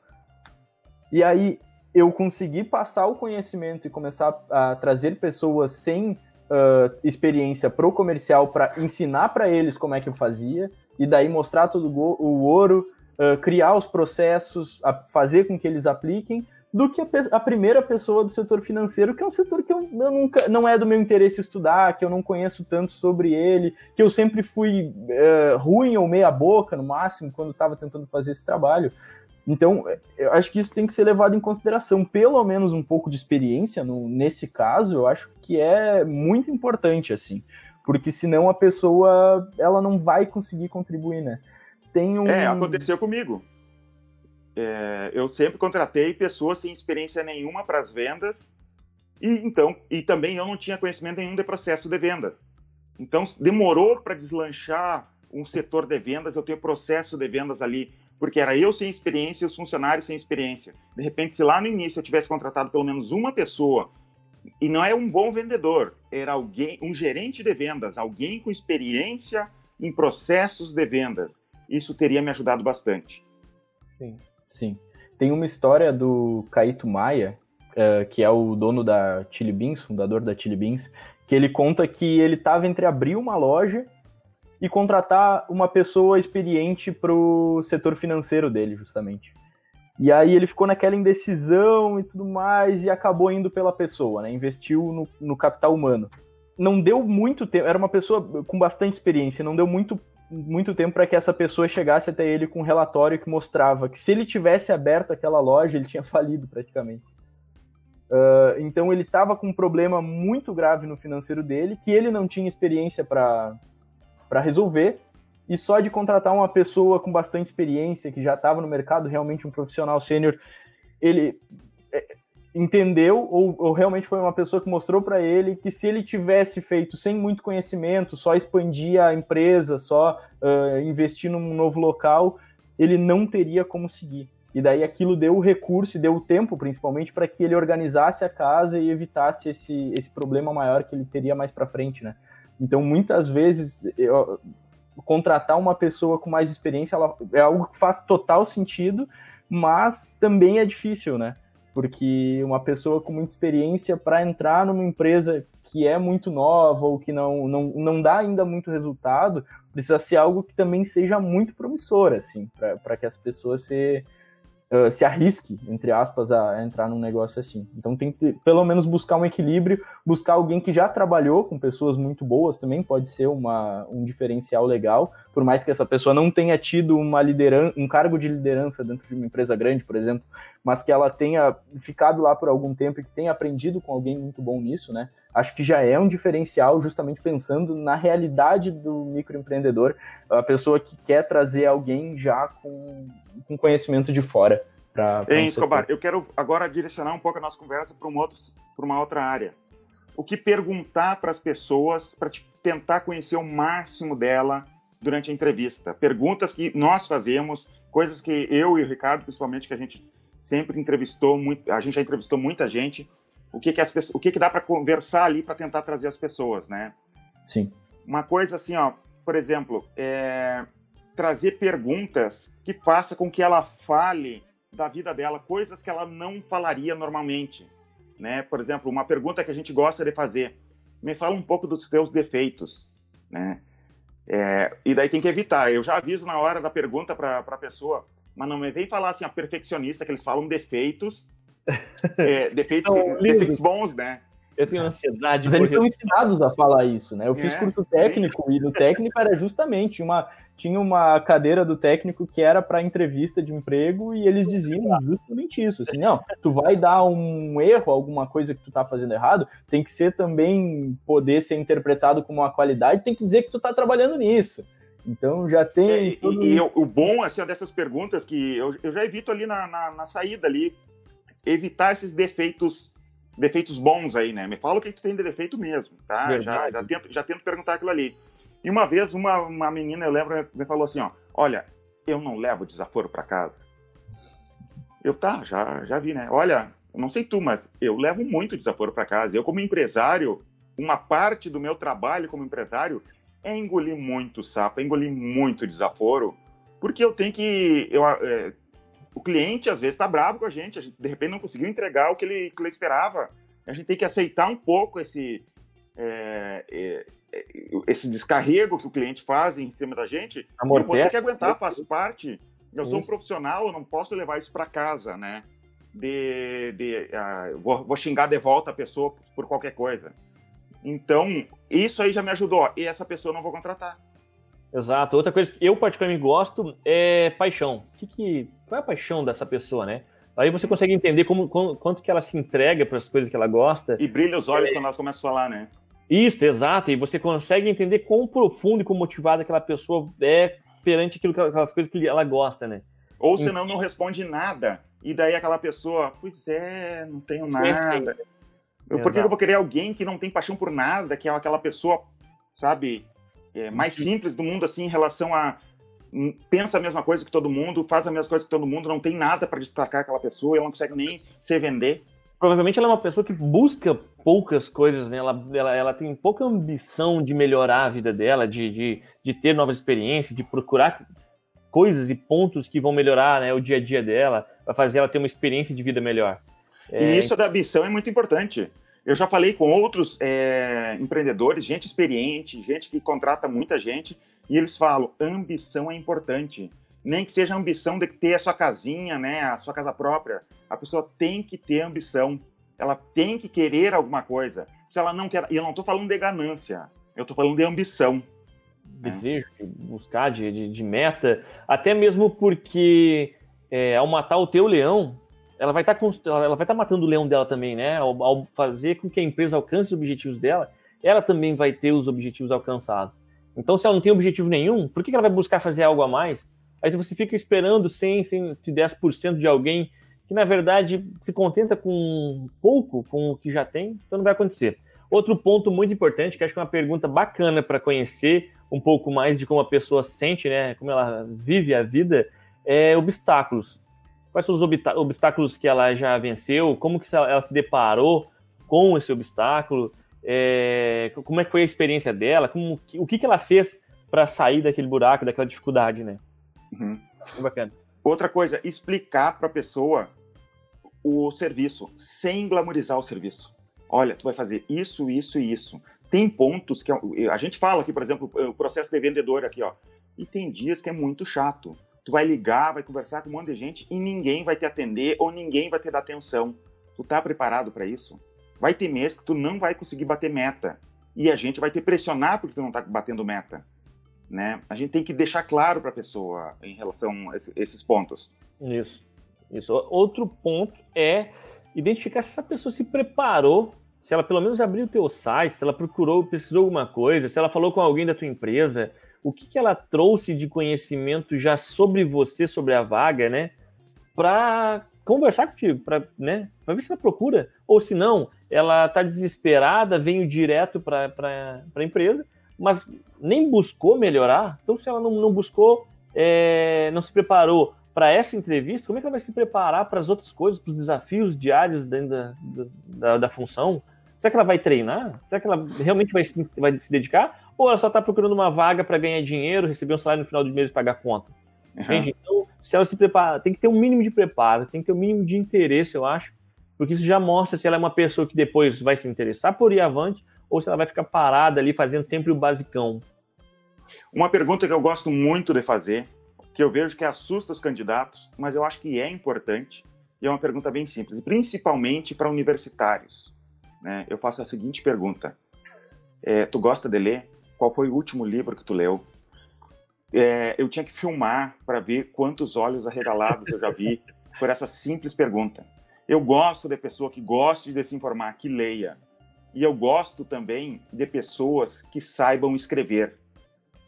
E aí eu consegui passar o conhecimento e começar a trazer pessoas sem uh, experiência pro comercial para ensinar para eles como é que eu fazia e daí mostrar todo o ouro, uh, criar os processos, fazer com que eles apliquem do que a, a, primeira pessoa do setor financeiro, que é um setor que eu, eu, nunca não é do meu interesse estudar, que eu não conheço tanto sobre ele, que eu sempre fui uh, ruim ou meia boca no máximo quando estava tentando fazer esse trabalho. Então, eu acho que isso tem que ser levado em consideração. Pelo menos um pouco de experiência no, nesse caso, eu acho que é muito importante, assim. Porque senão a pessoa ela não vai conseguir contribuir, né? Tem um... É, aconteceu comigo é, eu sempre contratei pessoas sem experiência nenhuma para as vendas e então e também eu não tinha conhecimento nenhum de processo de vendas. Então demorou para deslanchar um setor de vendas, eu tenho processo de vendas ali, porque era eu sem experiência e os funcionários sem experiência. De repente, se lá no início eu tivesse contratado pelo menos uma pessoa e não é um bom vendedor, era alguém, um gerente de vendas, alguém com experiência em processos de vendas, isso teria me ajudado bastante. Sim. Sim. Tem uma história do Caíto Maia, uh, que é o dono da Chili Beans, fundador da Chili Beans, que ele conta que ele estava entre abrir uma loja e contratar uma pessoa experiente para o setor financeiro dele, justamente. E aí ele ficou naquela indecisão e tudo mais e acabou indo pela pessoa, né? Investiu no, no capital humano. Não deu muito tempo, era uma pessoa com bastante experiência, não deu muito muito tempo para que essa pessoa chegasse até ele com um relatório que mostrava que se ele tivesse aberto aquela loja, ele tinha falido praticamente. Uh, então ele estava com um problema muito grave no financeiro dele, que ele não tinha experiência para resolver, e só de contratar uma pessoa com bastante experiência, que já estava no mercado, realmente um profissional sênior, ele entendeu ou, ou, realmente foi uma pessoa que mostrou para ele que se ele tivesse feito sem muito conhecimento, só expandir a empresa, só uh, investir num novo local, ele não teria como seguir. E daí aquilo deu o recurso e deu o tempo, principalmente, para que ele organizasse a casa e evitasse esse, esse problema maior que ele teria mais para frente, né? Então, muitas vezes, eu, contratar uma pessoa com mais experiência ela, é algo que faz total sentido, mas também é difícil, né? Porque uma pessoa com muita experiência para entrar numa empresa que é muito nova ou que não, não, não dá ainda muito resultado, precisa ser algo que também seja muito promissor, assim, para que as pessoas se, uh, se arrisquem, entre aspas, a entrar num negócio assim. Então tem que, pelo menos, buscar um equilíbrio, buscar alguém que já trabalhou com pessoas muito boas também, pode ser uma, um diferencial legal, por mais que essa pessoa não tenha tido uma liderança, um cargo de liderança dentro de uma empresa grande, por exemplo, mas que ela tenha ficado lá por algum tempo e que tenha aprendido com alguém muito bom nisso, né? Acho que já é um diferencial, justamente pensando na realidade do microempreendedor, a pessoa que quer trazer alguém já com, com conhecimento de fora. Pra, pra Ei, um Escobar, eu quero agora direcionar um pouco a nossa conversa para um uma outra área. O que perguntar para as pessoas para tentar conhecer o máximo dela durante a entrevista? Perguntas que nós fazemos, coisas que eu e o Ricardo, principalmente, que a gente sempre entrevistou muito, a gente já entrevistou muita gente. O que que as pessoas, o que que dá para conversar ali para tentar trazer as pessoas, né? Sim. Uma coisa assim, ó, por exemplo, é, trazer perguntas que faça com que ela fale da vida dela, coisas que ela não falaria normalmente, né? Por exemplo, uma pergunta que a gente gosta de fazer: me fala um pouco dos teus defeitos, né? É, e daí tem que evitar. Eu já aviso na hora da pergunta para a pessoa: mas não me vem falar assim, a perfeccionista, que eles falam defeitos, é, defeitos, não, defeitos bons, né? Eu tenho ansiedade. Mas eles são ensinados a falar isso, né? Eu fiz é, curso técnico sim. e no técnico era justamente uma tinha uma cadeira do técnico que era para entrevista de emprego e eles diziam justamente isso, assim, não, tu vai dar um erro, alguma coisa que tu tá fazendo errado, tem que ser também poder ser interpretado como uma qualidade, tem que dizer que tu tá trabalhando nisso. Então já tem. É, e, e o bom assim, dessas perguntas que eu, eu já evito ali na, na, na, saída ali, evitar esses defeitos defeitos bons aí, né? Me fala o que, tu tem de defeito mesmo, tá? Já, já, tento, já tento perguntar aquilo ali. E uma vez uma, uma menina, eu lembro, me falou assim, ó, olha, eu não levo desaforo para casa. Eu, tá, já, já vi, né? Olha, não sei tu, mas eu levo muito desaforo para casa. Eu, como empresário, uma parte do meu trabalho como empresário é engolir muito sapo, é engolir muito desaforo, porque eu tenho que. Eu, é, O cliente, às vezes, está bravo com a gente, a gente, de repente, não conseguiu entregar o que ele, que ele esperava. A gente tem que aceitar um pouco esse, é, é, é esse descarrego que o cliente faz em cima da gente. Amor, eu vou ter que aguentar, faz parte. Eu sou um profissional, eu não posso levar isso para casa, né? De, de uh, vou, vou, xingar de volta a pessoa por qualquer coisa. Então, isso aí já me ajudou. E essa pessoa eu não vou contratar. Exato. Outra coisa que eu particularmente gosto é paixão. Que que, qual é a paixão dessa pessoa, né? Aí você consegue entender como, quanto que ela se entrega para as coisas que ela gosta. E brilha os olhos é... quando nós começamos a falar, né? Isso, exato. E você consegue entender quão profundo e quão motivada aquela pessoa é perante aquilo, aquelas coisas que ela gosta, né? Ou senão não responde nada. E daí aquela pessoa, pois é, não tenho nada. Eu, por que eu vou querer alguém que não tem paixão por nada, que é aquela pessoa, sabe, é, mais uhum. simples do mundo, assim, em relação a. Hum, pensa a mesma coisa que todo mundo, faz a mesma coisa que todo mundo, não tem nada para destacar aquela pessoa, ela não consegue nem se vender. Provavelmente ela é uma pessoa que busca poucas coisas, né? Ela, ela, ela tem pouca ambição de melhorar a vida dela, de, de, de ter novas experiências, de procurar coisas e pontos que vão melhorar né, o dia a dia dela, para fazer ela ter uma experiência de vida melhor. É... E isso da ambição é muito importante. Eu já falei com outros é, empreendedores, gente experiente, gente que contrata muita gente, e eles falam: ambição é importante. Nem que seja a ambição de ter a sua casinha, né, a sua casa própria. A pessoa tem que ter ambição. Ela tem que querer alguma coisa. Se ela não quer. E eu não estou falando de ganância, eu estou falando de ambição desejo, de buscar, de, de, de, meta, até mesmo porque é, ao matar o teu leão, ela vai estar tá, ela vai estar tá matando o leão dela também, né? Ao, ao, fazer com que a empresa alcance os objetivos dela, ela também vai ter os objetivos alcançados. Então, se ela não tem objetivo nenhum, por que ela vai buscar fazer algo a mais? Aí você fica esperando 100, 110% de alguém que, na verdade, se contenta com pouco, com o que já tem, então não vai acontecer. Outro ponto muito importante, que acho que é uma pergunta bacana para conhecer um pouco mais de como a pessoa sente, né, como ela vive a vida, é obstáculos. Quais são os obstáculos que ela já venceu? Como que ela se deparou com esse obstáculo? É, como é que foi a experiência dela? Como, o que, que ela fez para sair daquele buraco, daquela dificuldade, né? Uhum. bacana. Outra coisa, explicar para a pessoa o serviço, sem glamorizar o serviço. Olha, tu vai fazer isso, isso e isso tem pontos que a gente fala aqui, por exemplo, o processo de vendedor aqui, ó. E tem dias que é muito chato. Tu vai ligar, vai conversar com um monte de gente e ninguém vai te atender ou ninguém vai te dar atenção. Tu tá preparado para isso? Vai ter mês que tu não vai conseguir bater meta e a gente vai te pressionar porque tu não tá batendo meta, né? A gente tem que deixar claro para a pessoa em relação a esses pontos. Isso. Isso. Outro ponto é identificar se essa pessoa se preparou se ela pelo menos abriu o teu site, se ela procurou, pesquisou alguma coisa, se ela falou com alguém da tua empresa, o que, que ela trouxe de conhecimento já sobre você, sobre a vaga, né? Para conversar contigo, para né, ver se ela procura. Ou se não, ela está desesperada, veio direto para a empresa, mas nem buscou melhorar. Então, se ela não, não buscou, é, não se preparou para essa entrevista, como é que ela vai se preparar para as outras coisas, para os desafios diários dentro da, da, da função? Será que ela vai treinar? Será que ela realmente vai se, vai se dedicar? Ou ela só está procurando uma vaga para ganhar dinheiro, receber um salário no final do mês e pagar conta? Uhum. Entende? Se ela se prepara, tem que ter um mínimo de preparo, tem que ter um mínimo de interesse, eu acho, porque isso já mostra se ela é uma pessoa que depois vai se interessar por ir avante ou se ela vai ficar parada ali fazendo sempre o basicão. Uma pergunta que eu gosto muito de fazer, que eu vejo que assusta os candidatos, mas eu acho que é importante, e é uma pergunta bem simples, principalmente para universitários né, eu faço a seguinte pergunta: é, Tu gosta de ler? Qual foi o último livro que tu leu? É, eu tinha que filmar para ver quantos olhos arregalados eu já vi por essa simples pergunta. Eu gosto de pessoa que goste de se informar, que leia. E eu gosto também de pessoas que saibam escrever.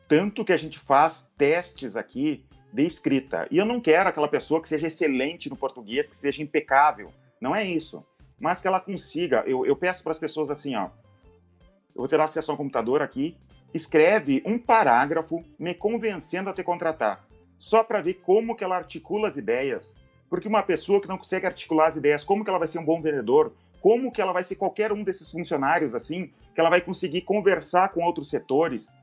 Tanto que a gente faz testes aqui de escrita. E eu não quero aquela pessoa que seja excelente no português, que seja impecável. Não é isso mas que ela consiga. Eu, eu peço para as pessoas assim, ó. Eu vou ter acesso ao computador aqui, escreve um parágrafo me convencendo a te contratar, só para ver como que ela articula as ideias. Porque uma pessoa que não consegue articular as ideias, como que ela vai ser um bom vendedor? Como que ela vai ser qualquer um desses funcionários assim, que ela vai conseguir conversar com outros setores,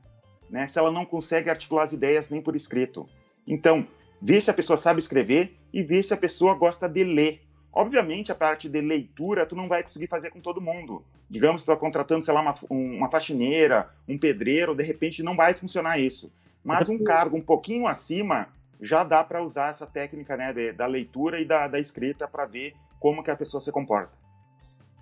né? Se ela não consegue articular as ideias nem por escrito. Então, vê se a pessoa sabe escrever e ver se a pessoa gosta de ler. Obviamente, a parte de leitura tu não vai conseguir fazer com todo mundo. Digamos que tu está contratando, sei lá, uma, uma faxineira, um pedreiro, de repente não vai funcionar isso. Mas um cargo um pouquinho acima, já dá para usar essa técnica né, de, da leitura e da, da escrita para ver como que a pessoa se comporta.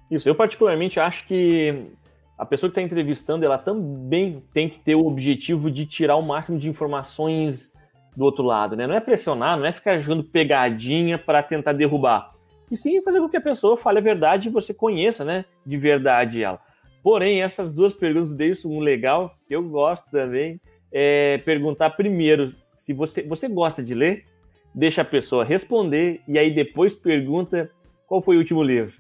Isso, eu particularmente acho que a pessoa que está entrevistando, ela também tem que ter o objetivo de tirar o máximo de informações do outro lado, né? Não é pressionar, não é ficar jogando pegadinha para tentar derrubar. E sim fazer com que a pessoa fale a verdade e você conheça, né, de verdade ela. Porém, essas duas perguntas deles um legal, que eu gosto também, é perguntar primeiro se você, você gosta de ler, deixa a pessoa responder e aí depois pergunta qual foi o último livro.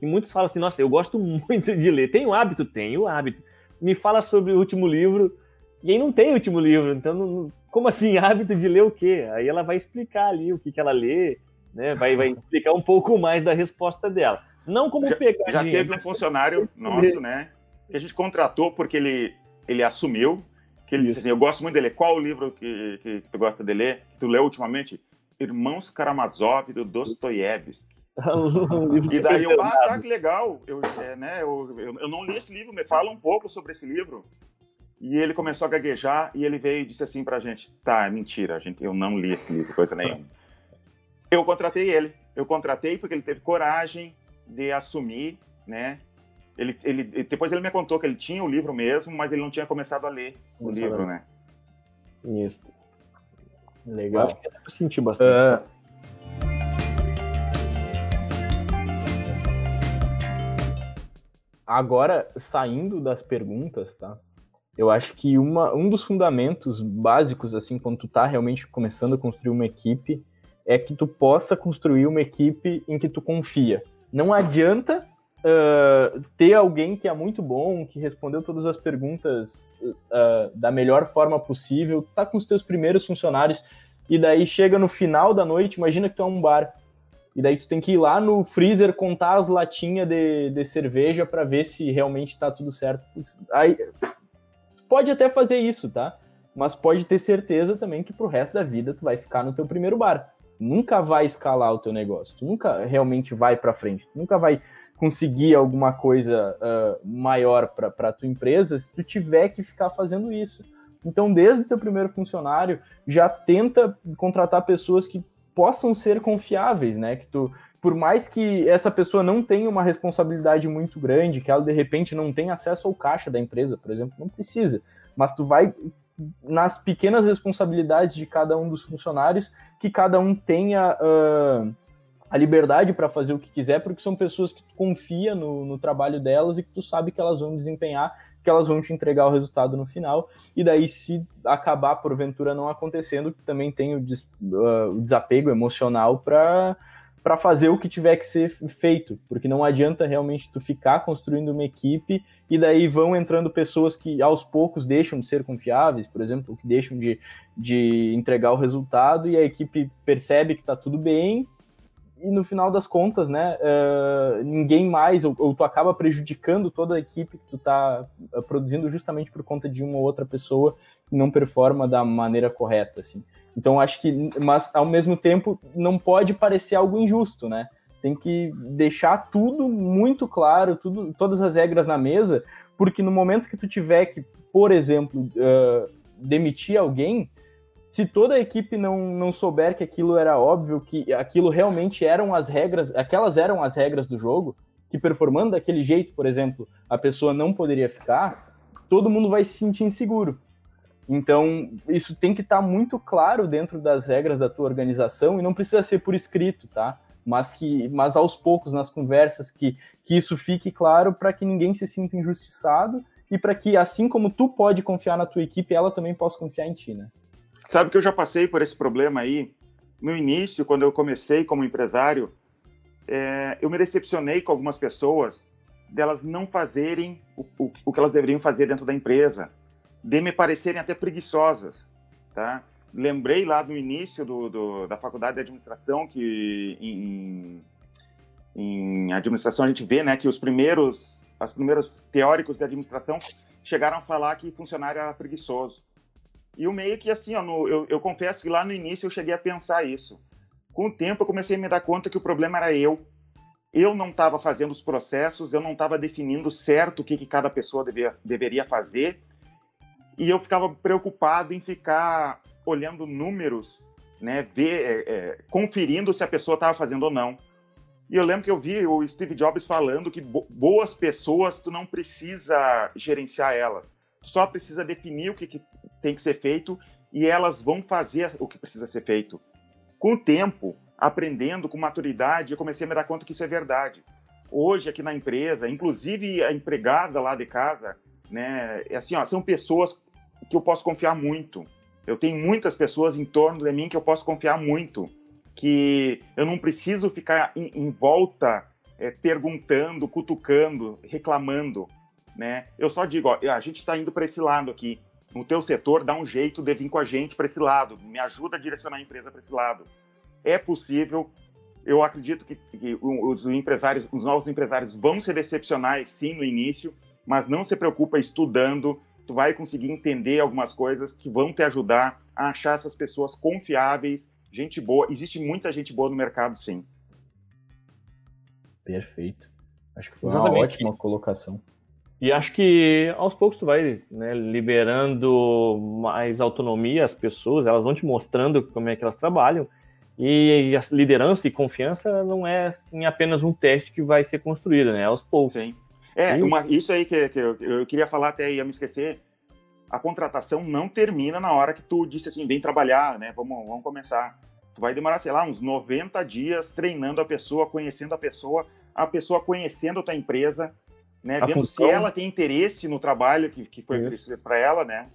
E muitos falam assim: nossa, eu gosto muito de ler. Tenho hábito? Tenho hábito. Me fala sobre o último livro. E aí não tem o último livro. Então, não, como assim? Hábito de ler o quê? Aí ela vai explicar ali o que, que ela lê, né? Vai, vai explicar um pouco mais da resposta dela. Não como já, pegar. Já teve um funcionário nosso, né? Que a gente contratou porque ele, ele assumiu que ele disse assim: Eu gosto muito de ler. Qual o livro que, que, que tu gosta de ler? Que tu leu ultimamente? Irmãos Karamazov, do Dostoiévski. e daí eu, ah, tá, que legal. Eu, é, né, eu, eu, eu, não li esse livro, me fala um pouco sobre esse livro. E ele começou a gaguejar e ele veio e disse assim pra gente: tá, é mentira, gente, eu não li esse livro, coisa nenhuma. Eu contratei ele. Eu contratei porque ele teve coragem de assumir, né? Ele, ele, depois ele me contou que ele tinha o livro mesmo, mas ele não tinha começado a ler o livro, né? Isso. Legal. Acho que eu senti bastante. Uh, agora, saindo das perguntas, tá? Eu acho que uma, um dos fundamentos básicos, assim, quando tu tá realmente começando a construir uma equipe, é que tu possa construir uma equipe em que tu confia. Não adianta uh, ter alguém que é muito bom, que respondeu todas as perguntas uh, da melhor forma possível, tá com os teus primeiros funcionários, e daí chega no final da noite, imagina que tu é um bar, e daí tu tem que ir lá no freezer contar as latinhas de, de cerveja para ver se realmente tá tudo certo. Aí, pode até fazer isso, tá? Mas pode ter certeza também que pro resto da vida tu vai ficar no teu primeiro bar. Nunca vai escalar o teu negócio. Tu nunca realmente vai para frente. Tu nunca vai conseguir alguma coisa uh, maior para tua empresa se tu tiver que ficar fazendo isso. Então, desde o teu primeiro funcionário, já tenta contratar pessoas que possam ser confiáveis, né? Que tu, por mais que essa pessoa não tenha uma responsabilidade muito grande, que ela de repente não tenha acesso ao caixa da empresa, por exemplo, não precisa, mas tu vai nas pequenas responsabilidades de cada um dos funcionários, que cada um tenha uh, a liberdade para fazer o que quiser, porque são pessoas que tu confia no, no trabalho delas e que tu sabe que elas vão desempenhar que elas vão te entregar o resultado no final, e daí se acabar porventura não acontecendo, também tem o, des, uh, o desapego emocional para para fazer o que tiver que ser feito, porque não adianta realmente tu ficar construindo uma equipe e daí vão entrando pessoas que aos poucos deixam de ser confiáveis, por exemplo, que deixam de, de entregar o resultado e a equipe percebe que está tudo bem, e no final das contas, né, uh, ninguém mais, ou, ou, tu acaba prejudicando toda a equipe que tu tá uh, produzindo justamente por conta de uma ou outra pessoa que não performa da maneira correta, assim. Então acho que, mas ao mesmo tempo não pode parecer algo injusto, né? Tem que deixar tudo muito claro, tudo, todas as regras na mesa, porque no momento que tu tiver que, por exemplo, uh, demitir alguém, se toda a equipe não, não souber que aquilo era óbvio, que aquilo realmente eram as regras, aquelas eram as regras do jogo, que performando daquele jeito, por exemplo, a pessoa não poderia ficar, todo mundo vai se sentir inseguro. Então, isso tem que estar tá muito claro dentro das regras da tua organização e não precisa ser por escrito, tá? Mas que, mas aos poucos nas conversas que, que isso fique claro para que ninguém se sinta injustiçado e para que assim como tu pode confiar na tua equipe, ela também possa confiar em ti, né? Sabe que eu já passei por esse problema aí. No início, quando eu comecei como empresário, é, eu me decepcionei com algumas pessoas delas não fazerem o, o, o, que elas deveriam fazer dentro da empresa, de me parecerem até preguiçosas, tá? Lembrei lá no início do, do, da faculdade de administração que em, em administração a gente vê, né, que os primeiros, os primeiros teóricos de administração chegaram a falar que funcionário era preguiçoso. E o meio que assim, ó, no, eu, eu confesso que lá no início eu cheguei a pensar isso. Com o tempo, eu comecei a me dar conta que o problema era eu. Eu não estava fazendo os processos, eu não estava definindo certo o que, que cada pessoa deveria fazer, e eu ficava preocupado em ficar olhando números, né, ver, é, é, conferindo se a pessoa estava fazendo ou não. E eu lembro que eu vi o Steve Jobs falando que bo boas pessoas, tu não precisa gerenciar elas. Tu só precisa definir o que, que tem que ser feito e elas vão fazer o que precisa ser feito. Com o tempo, aprendendo com maturidade, eu comecei a me dar conta que isso é verdade. Hoje, aqui na empresa, inclusive a empregada lá de casa, né, é assim, ó, são pessoas que eu posso confiar muito. Eu tenho muitas pessoas em torno de mim que eu posso confiar muito que eu não preciso ficar em, em volta é, perguntando, cutucando, reclamando, né? Eu só digo, ó, a gente está indo para esse lado aqui. No teu setor, dá um jeito de vir com a gente para esse lado. Me ajuda a direcionar a empresa para esse lado. É possível. Eu acredito que, que os empresários, os novos empresários vão se decepcionar, sim, no início, mas não se preocupa estudando. Tu vai conseguir entender algumas coisas que vão te ajudar a achar essas pessoas confiáveis gente boa. Existe muita gente boa no mercado, sim. Perfeito. Acho que foi Exatamente. uma ótima colocação. E acho que aos poucos tu vai né, liberando mais autonomia às pessoas, elas vão te mostrando como é que elas trabalham. E a liderança e confiança não é em apenas um teste que vai ser construído, né? Aos poucos. Sim. É, uma, isso aí que, que eu, eu, queria falar até ia me esquecer. A contratação não termina na hora que tu disse assim, vem trabalhar, né? Vamos, vamos começar. Tu vai demorar, sei lá, uns 90 dias treinando a pessoa, conhecendo a pessoa, a pessoa conhecendo a tua empresa, né? A vendo função... se ela tem interesse no trabalho que, que foi para ela, né?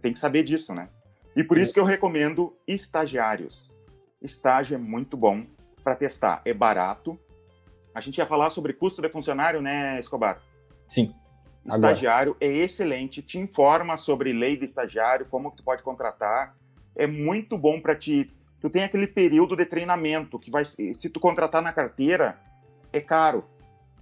Tem que saber disso, né? E por isso que eu recomendo estagiários. Estágio é muito bom para testar. É barato. A gente ia falar sobre custo de funcionário, né, Escobar? Sim. Estagiário Agora. é excelente, te informa sobre lei de estagiário, como tu pode contratar. É muito bom para te tu tem aquele período de treinamento que vai, se tu contratar na carteira, é caro,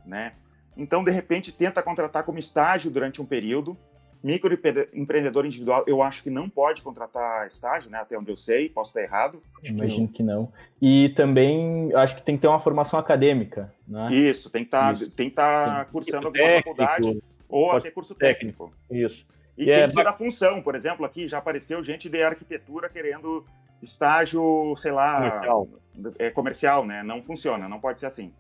né? Então, de repente, tenta contratar como estágio durante um período. Microempreendedor individual, eu acho que não pode contratar estágio, né? Até onde eu sei, posso estar errado. Imagino que não. E também, acho que tem que ter uma formação acadêmica, né? Isso, tem que tá, estar tá cursando alguma técnico, faculdade ou até curso técnico. técnico. Isso. E, e tem é... que ser da função, por exemplo, aqui já apareceu gente de arquitetura querendo estágio, sei lá, comercial. é comercial, né? Não funciona, não pode ser assim.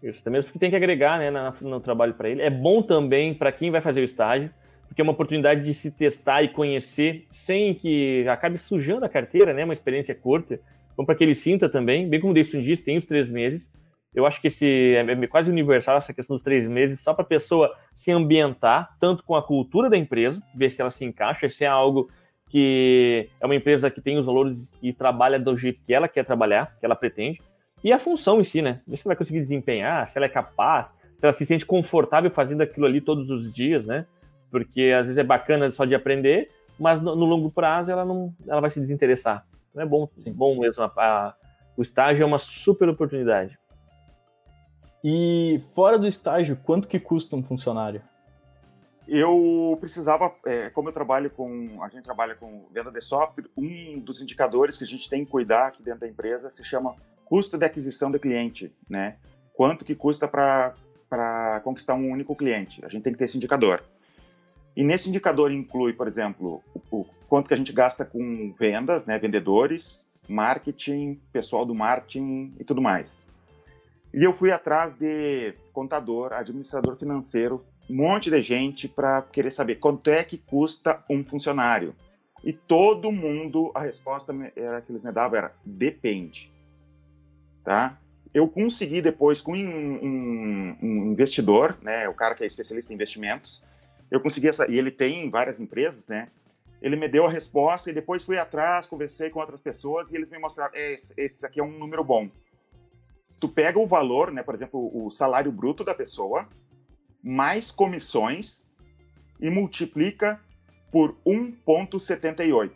Isso, também porque tem que agregar né, no, no trabalho para ele. É bom também para quem vai fazer o estágio, porque é uma oportunidade de se testar e conhecer sem que acabe sujando a carteira, né? Uma experiência curta. Bom para que ele sinta também, bem como o Deison diz, tem os três meses. Eu acho que esse é, é quase universal essa questão dos três meses, só para a pessoa se ambientar tanto com a cultura da empresa, ver se ela se encaixa, se é algo que é uma empresa que tem os valores e trabalha do jeito que ela quer trabalhar, que ela pretende, e a função em si, né? Ver se ela vai conseguir desempenhar, se ela é capaz, se ela se sente confortável fazendo aquilo ali todos os dias, né? Porque às vezes é bacana só de aprender, mas no, no longo prazo ela não ela vai se desinteressar. Não é bom, Sim. bom mesmo. A, a, o estágio é uma super oportunidade. E fora do estágio, quanto que custa um funcionário? eu precisava, é, como eu trabalho com, a gente trabalha com venda de software, um dos indicadores que a gente tem que cuidar aqui dentro da empresa se chama custo de aquisição do cliente, né? Quanto que custa para conquistar um único cliente? A gente tem que ter esse indicador. E nesse indicador inclui, por exemplo, o, o quanto que a gente gasta com vendas, né, vendedores, marketing, pessoal do marketing e tudo mais. E eu fui atrás de contador, administrador financeiro um monte de gente para querer saber quanto é que custa um funcionário. E todo mundo, a resposta era que eles me davam era depende. Tá? Eu consegui depois com um, um, um, investidor, né, o cara que é especialista em investimentos, eu consegui essa, e ele tem várias empresas, né? Ele me deu a resposta e depois fui atrás, conversei com outras pessoas e eles me mostraram, é, esse aqui é um número bom. Tu pega o valor, né, por exemplo, o salário bruto da pessoa, mais comissões e multiplica por 1,78,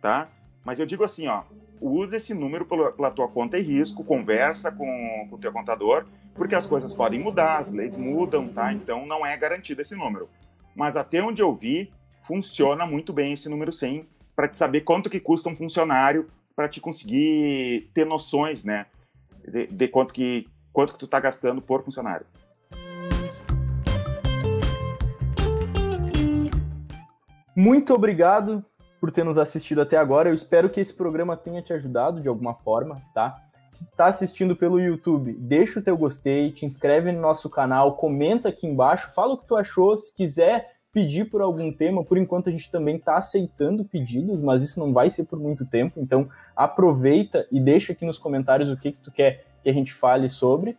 tá? Mas eu digo assim, ó, usa esse número pela, tua conta e risco, conversa com o teu contador, porque as coisas podem mudar, as leis mudam, tá? Então não é garantido esse número. Mas até onde eu vi, funciona muito bem esse número sim, para te saber quanto que custa um funcionário para te conseguir ter noções, né, de, de quanto que quanto que tu está gastando por funcionário. Muito obrigado por ter nos assistido até agora. Eu espero que esse programa tenha te ajudado de alguma forma, tá? Se está assistindo pelo YouTube, deixa o teu gostei, te inscreve no nosso canal, comenta aqui embaixo, fala o que tu achou. Se quiser pedir por algum tema, por enquanto a gente também está aceitando pedidos, mas isso não vai ser por muito tempo. Então aproveita e deixa aqui nos comentários o que, que tu quer que a gente fale sobre.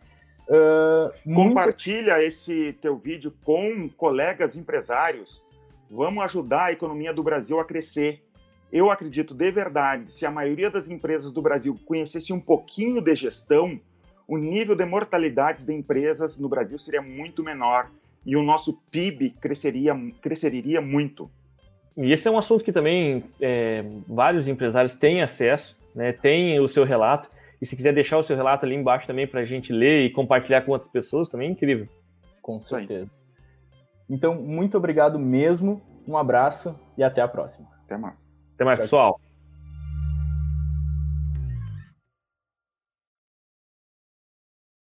Uh, Compartilha muito... esse teu vídeo com colegas empresários. Vamos ajudar a economia do Brasil a crescer. Eu acredito de verdade, se a maioria das empresas do Brasil conhecesse um pouquinho de gestão, o nível de mortalidade de empresas no Brasil seria muito menor e o nosso PIB cresceria, cresceria muito. E esse é um assunto que também é, vários empresários têm acesso, né, têm o seu relato. E se quiser deixar o seu relato ali embaixo também para a gente ler e compartilhar com outras pessoas, também é incrível. Com certeza. Então, muito obrigado mesmo, um abraço e até a próxima. Até mais. Até mais, pessoal.